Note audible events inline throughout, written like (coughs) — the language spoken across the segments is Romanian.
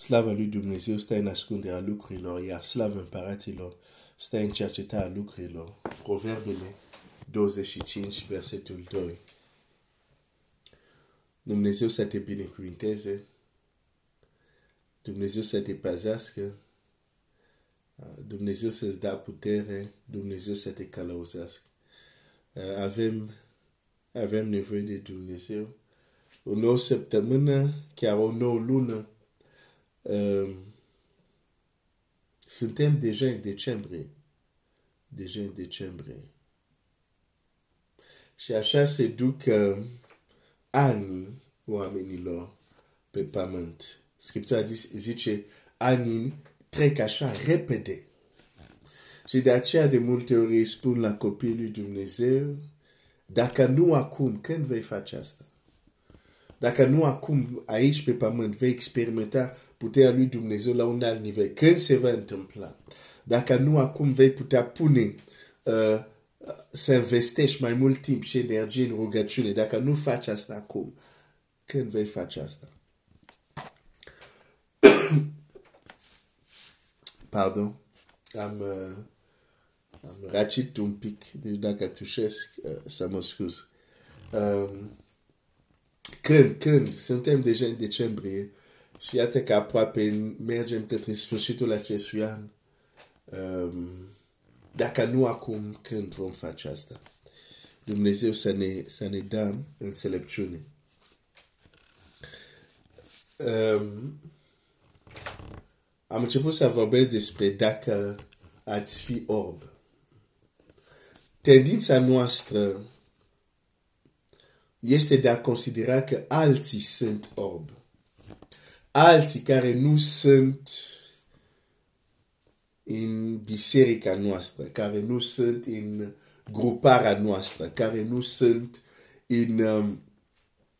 Slava lui Dumnezeu stă în ascunderea lucrurilor, iar slava împăraților stă în cercetarea lucrurilor. Proverbele 25, versetul 2. Dumnezeu să te binecuvinteze, Dumnezeu să te pazească, Dumnezeu să-ți dea putere, Dumnezeu să te călăuzească. Avem, avem nevoie de Dumnezeu. O nouă săptămână, chiar o nouă lună, um, suntem deja în decembrie. Deja în decembrie. Și așa se duc uh, anii oamenilor pe pământ. Scriptura zice, anii trec așa repede. Și de aceea de multe ori îi spun la copiii lui Dumnezeu, dacă nu acum, când vei face asta? Dacă nu acum, aici pe pământ, vei experimenta puterea lui Dumnezeu la un alt nivel, când se va întâmpla? Dacă nu acum vei putea pune uh, să investești mai mult timp și energie în rugăciune, dacă nu faci asta acum, când vei face asta? (coughs) Pardon, am, uh, am racit un pic, deci dacă tușesc, uh, să mă scuz. Um, când, când, suntem deja în decembrie și iată că aproape mergem către sfârșitul acestui an. Um, dacă nu acum, când vom face asta? Dumnezeu să ne, să ne dă înțelepciune. Um, am început să vorbesc despre dacă ați fi orb. Tendința noastră este de a considera că alții sunt orb. Alții care nu sunt în biserica noastră, care nu sunt în gruparea noastră, care nu sunt în um,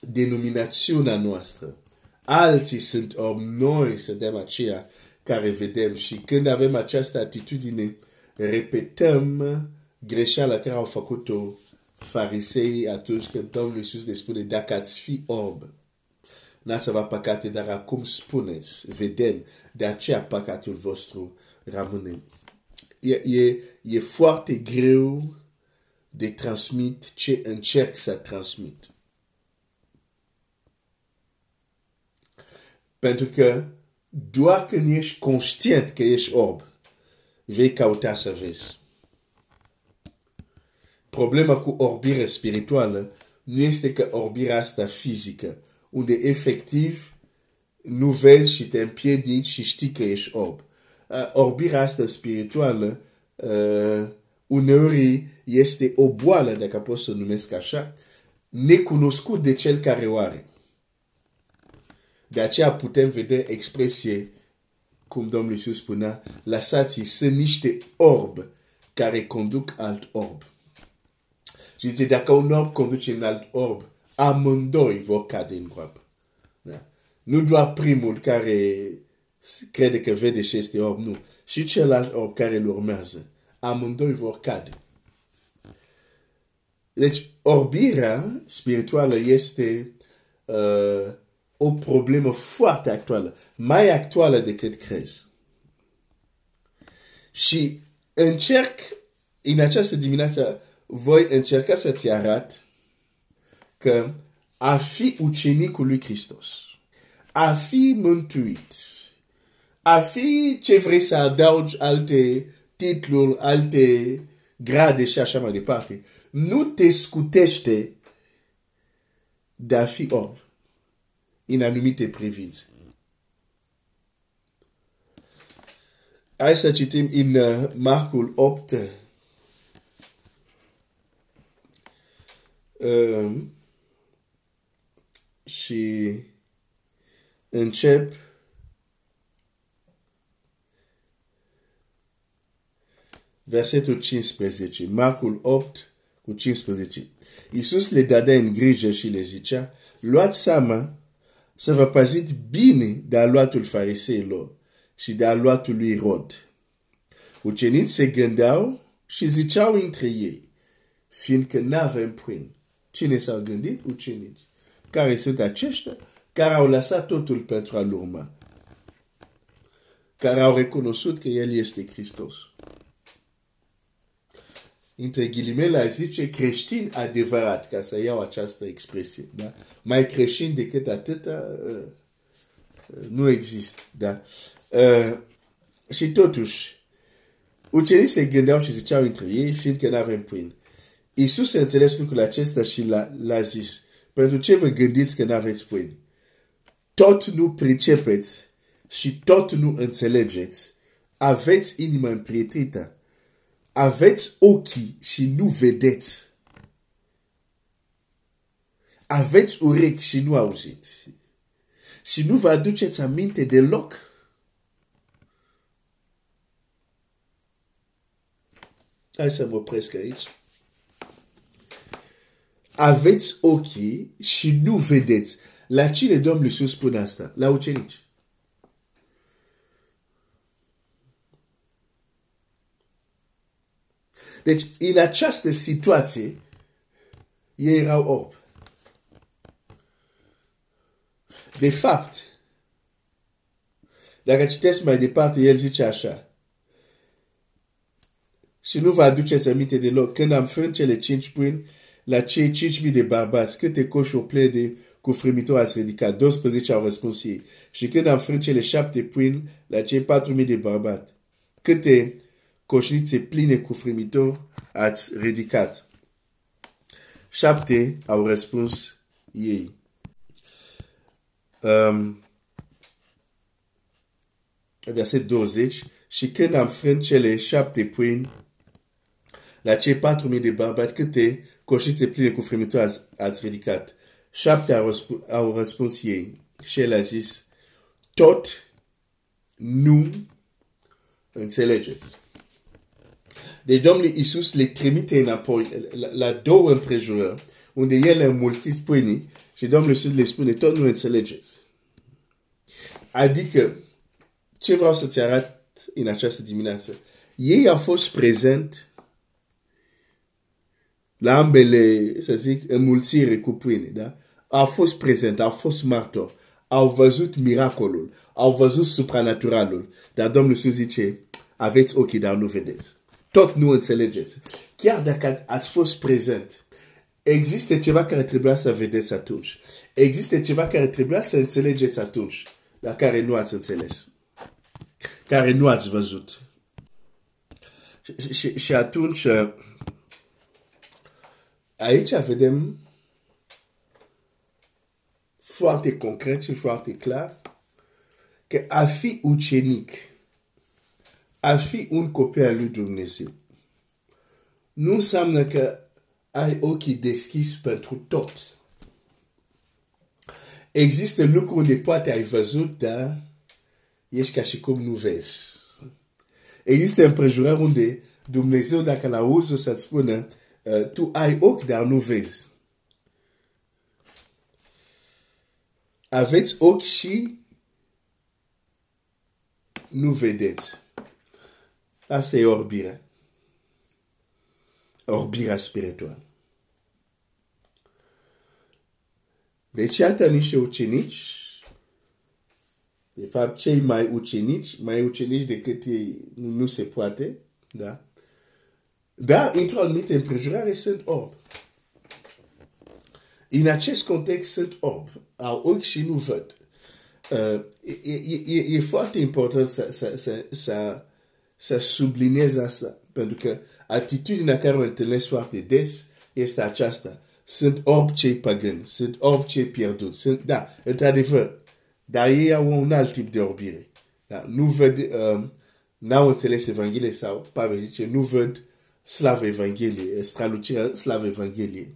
denominațiunea noastră. Alții sunt orb, noi suntem aceia care vedem și când avem această atitudine, repetăm greșeala care au făcut-o farisei atunci când Domnul Iisus le spune, dacă ați fi orb, n-ați avea păcate, dar acum spuneți, vedem, de aceea păcatul vostru rămâne. E, e, e foarte greu de transmit ce încerc să transmit. Pentru că doar când ești conștient că ești orb, vei căuta să vezi. Problema cu orbire spirituală nu este că orbirea asta fizică, unde efectiv nu vezi și te împiedici și știi că ești orb. Uh, orbirea asta spirituală uh, uneori este o boală, dacă pot să o numesc așa, necunoscut de cel care o are. De aceea putem vedea expresie, cum Domnul Iisus spunea, lăsați sunt niște orb care conduc alt orb. Și zice, dacă un orb conduce un alt orb, amândoi vor cade în groapă. Da? Nu doar primul care crede că vede și este orb, nu. Și celălalt orb care îl urmează. Amândoi vor cade. Deci, orbirea spirituală este uh, o problemă foarte actuală, mai actuală decât crezi. Și încerc în această dimineață voi încerca să-ți arăt că a fi ucenicul lui Hristos, a fi mântuit, a fi ce vrei să adaugi alte titluri, alte grade și așa mai departe, nu te scutește de a fi orb în anumite privințe. Hai să citim în uh, Marcul 8, um, și încep versetul 15, Marcul 8 cu 15. Iisus le dădea în grijă și le zicea, luați seama să vă păziți bine de aluatul fariseilor și de aluatul lui Rod. Uceniți se gândeau și ziceau între ei, fiindcă n-avem pâine. Cine s-au gândit? Ucenici. Care sunt aceștia? Care au lăsat totul pentru a-L urma. care au recunoscut că El este Hristos. Între ghilimele aș zice creștin adevărat, ca să iau această expresie. Da? Mai creștin decât atâta uh, nu există. Da? Uh, și totuși, ucenicii se gândeau și ziceau între ei, fiindcă nu avem pâine. Iisus a înțeles lucrul acesta și l-a zis, pentru ce vă gândiți că nu aveți pâine? Tot nu pricepeți și tot nu înțelegeți. Aveți inima împrietrită. Aveți ochii și nu vedeți. Aveți urechi și nu auziți. Și nu vă aduceți aminte deloc. Hai să mă opresc aici aveți ochii și nu vedeți. La cine Domnul Iisus spune asta? La ucenici. Deci, în această situație, ei erau orbi. De fapt, dacă citesc mai departe, el zice așa. Și nu vă aduceți aminte deloc. Când am frânt cele cinci pâini la cei 5.000 de bărbați, câte coșuri pline cu frimitor ați ridicat? 12 au răspuns ei. Și când am frânt cele șapte pâini la cei 4.000 de bărbați, câte coșnițe pline cu frimitor ați ridicat? Șapte au răspuns ei. Um, verset 20. Și când am frânt cele șapte pâini la cei 4.000 de bărbați, câte coșițe pline cu frimitori ați, ați ridicat. Șapte au, răsp- au răspuns ei. Și el a zis, tot nu înțelegeți. Deci Domnul Iisus le trimite înapoi la, la două împrejurări, unde el a înmulțit pâinii și Domnul Iisus le spune, tot nu înțelegeți. Adică, ce vreau să-ți arăt în această dimineață? Ei au fost prezent la ambele, să zic, înmulțire cu pâine, da? Au fost prezent, au fost martor, au văzut miracolul, au văzut supranaturalul. Dar Domnul Iisus zice, aveți ochii, dar nu vedeți. Tot nu înțelegeți. Chiar dacă ați fost prezent, există ceva care trebuia să vedeți atunci. Există ceva care trebuia să înțelegeți atunci, dar care nu ați înțeles. Care nu ați văzut. Și, și, și atunci, Aici vedem foarte concret și foarte clar că a fi ucenic, a fi un copil al lui Dumnezeu, nu înseamnă că ai ochii deschis pentru tot. Există lucruri unde poate ai văzut, dar ești ca și cum nu vezi. Există împrejurări unde Dumnezeu, dacă l-auzi, o să-ți spună, uh, tu ai ochi, dar nu vezi. Aveți ochi și nu vedeți. Asta e orbirea. Orbirea spirituală. Deci, iată niște ucenici, de fapt, cei mai ucenici, mai ucenici decât ei, nu se poate, da? Dar, într-o anumită împrejurare, sunt orb. În acest context sunt orb. Au ochi și nu văd. Uh, e, e, e foarte important să, să, să, să, să subliniez asta. Pentru că atitudinea care o întâlnesc foarte des este aceasta. Sunt orb cei pagani, sunt orb cei pierduți. Sunt, da, într-adevăr, dar ei au un alt tip de orbire. Da, nu văd, uh, n-au înțeles Evanghelie sau Pavel zice, nu văd slavă Evangheliei, strălucirea slavă Evangheliei.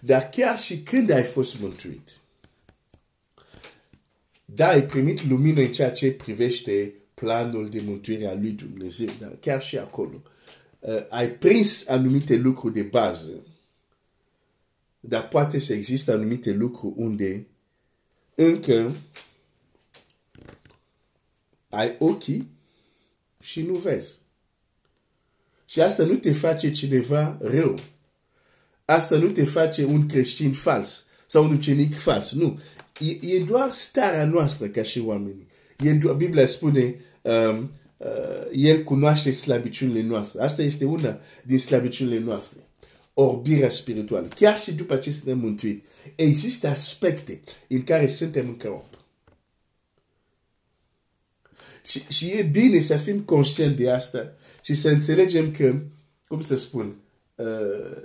Dar chiar și când ai fost mântuit, da, ai primit lumină în ceea ce privește planul de mântuire a lui Dumnezeu, dar chiar și acolo, uh, ai prins anumite lucruri de bază, dar poate să există anumite lucruri unde încă ai ochii și nu vezi. Și asta nu te face cineva rău. Asta nu te face un creștin fals sau un ucenic fals. Nu. E, e doar starea noastră ca și oamenii. E doar, Biblia spune um, uh, El cunoaște slăbiciunile noastre. Asta este una din slăbiciunile noastre. Orbirea spirituală. Chiar și după ce suntem mântuit, există aspecte în care suntem încă orbi. Și, și e bine să fim conștienți de asta și să înțelegem că, cum să spun, uh,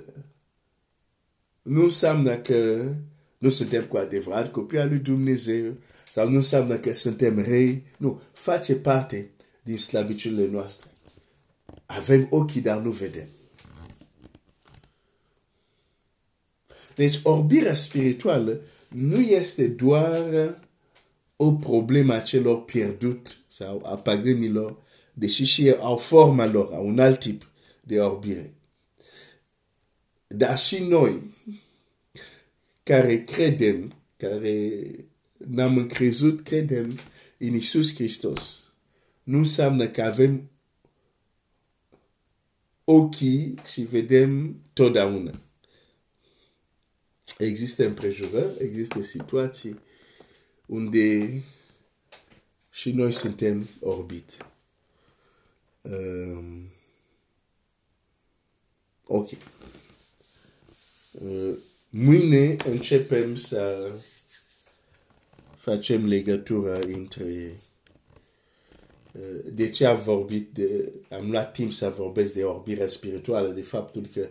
nu înseamnă că nu suntem cu adevărat copii al lui Dumnezeu sau nu înseamnă că suntem rei. Nu, face parte din slăbiciunile noastre. Avem ochii, dar nu vedem. Deci, orbirea spirituală nu este doar o problemă a celor pierdut sau a pagânilor, deși și au forma lor, au un alt tip de orbire. Dar și noi, care credem, care n-am încrezut, credem în Isus Hristos, nu înseamnă că avem ochii și vedem totdeauna. Există împrejurări, există situații unde și noi suntem orbit. Um, ok. Uh, mâine începem să facem legătura între uh, de ce am vorbit de, am luat timp să vorbesc de orbirea spirituală, de faptul că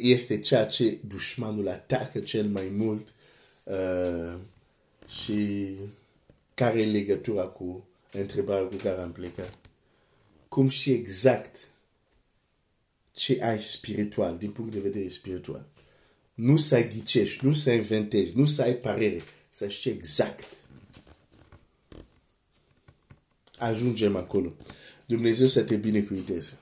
este ceea ce dușmanul atacă cel mai mult uh, și care e legătura cu întrebarea cu care am plecat. Cum și exact ce ai spiritual, din punct de vedere spiritual. Nu să ghicești, nu să inventezi, nu să ai parere, să știi exact. Ajungem acolo. Dumnezeu să te binecuvinteze.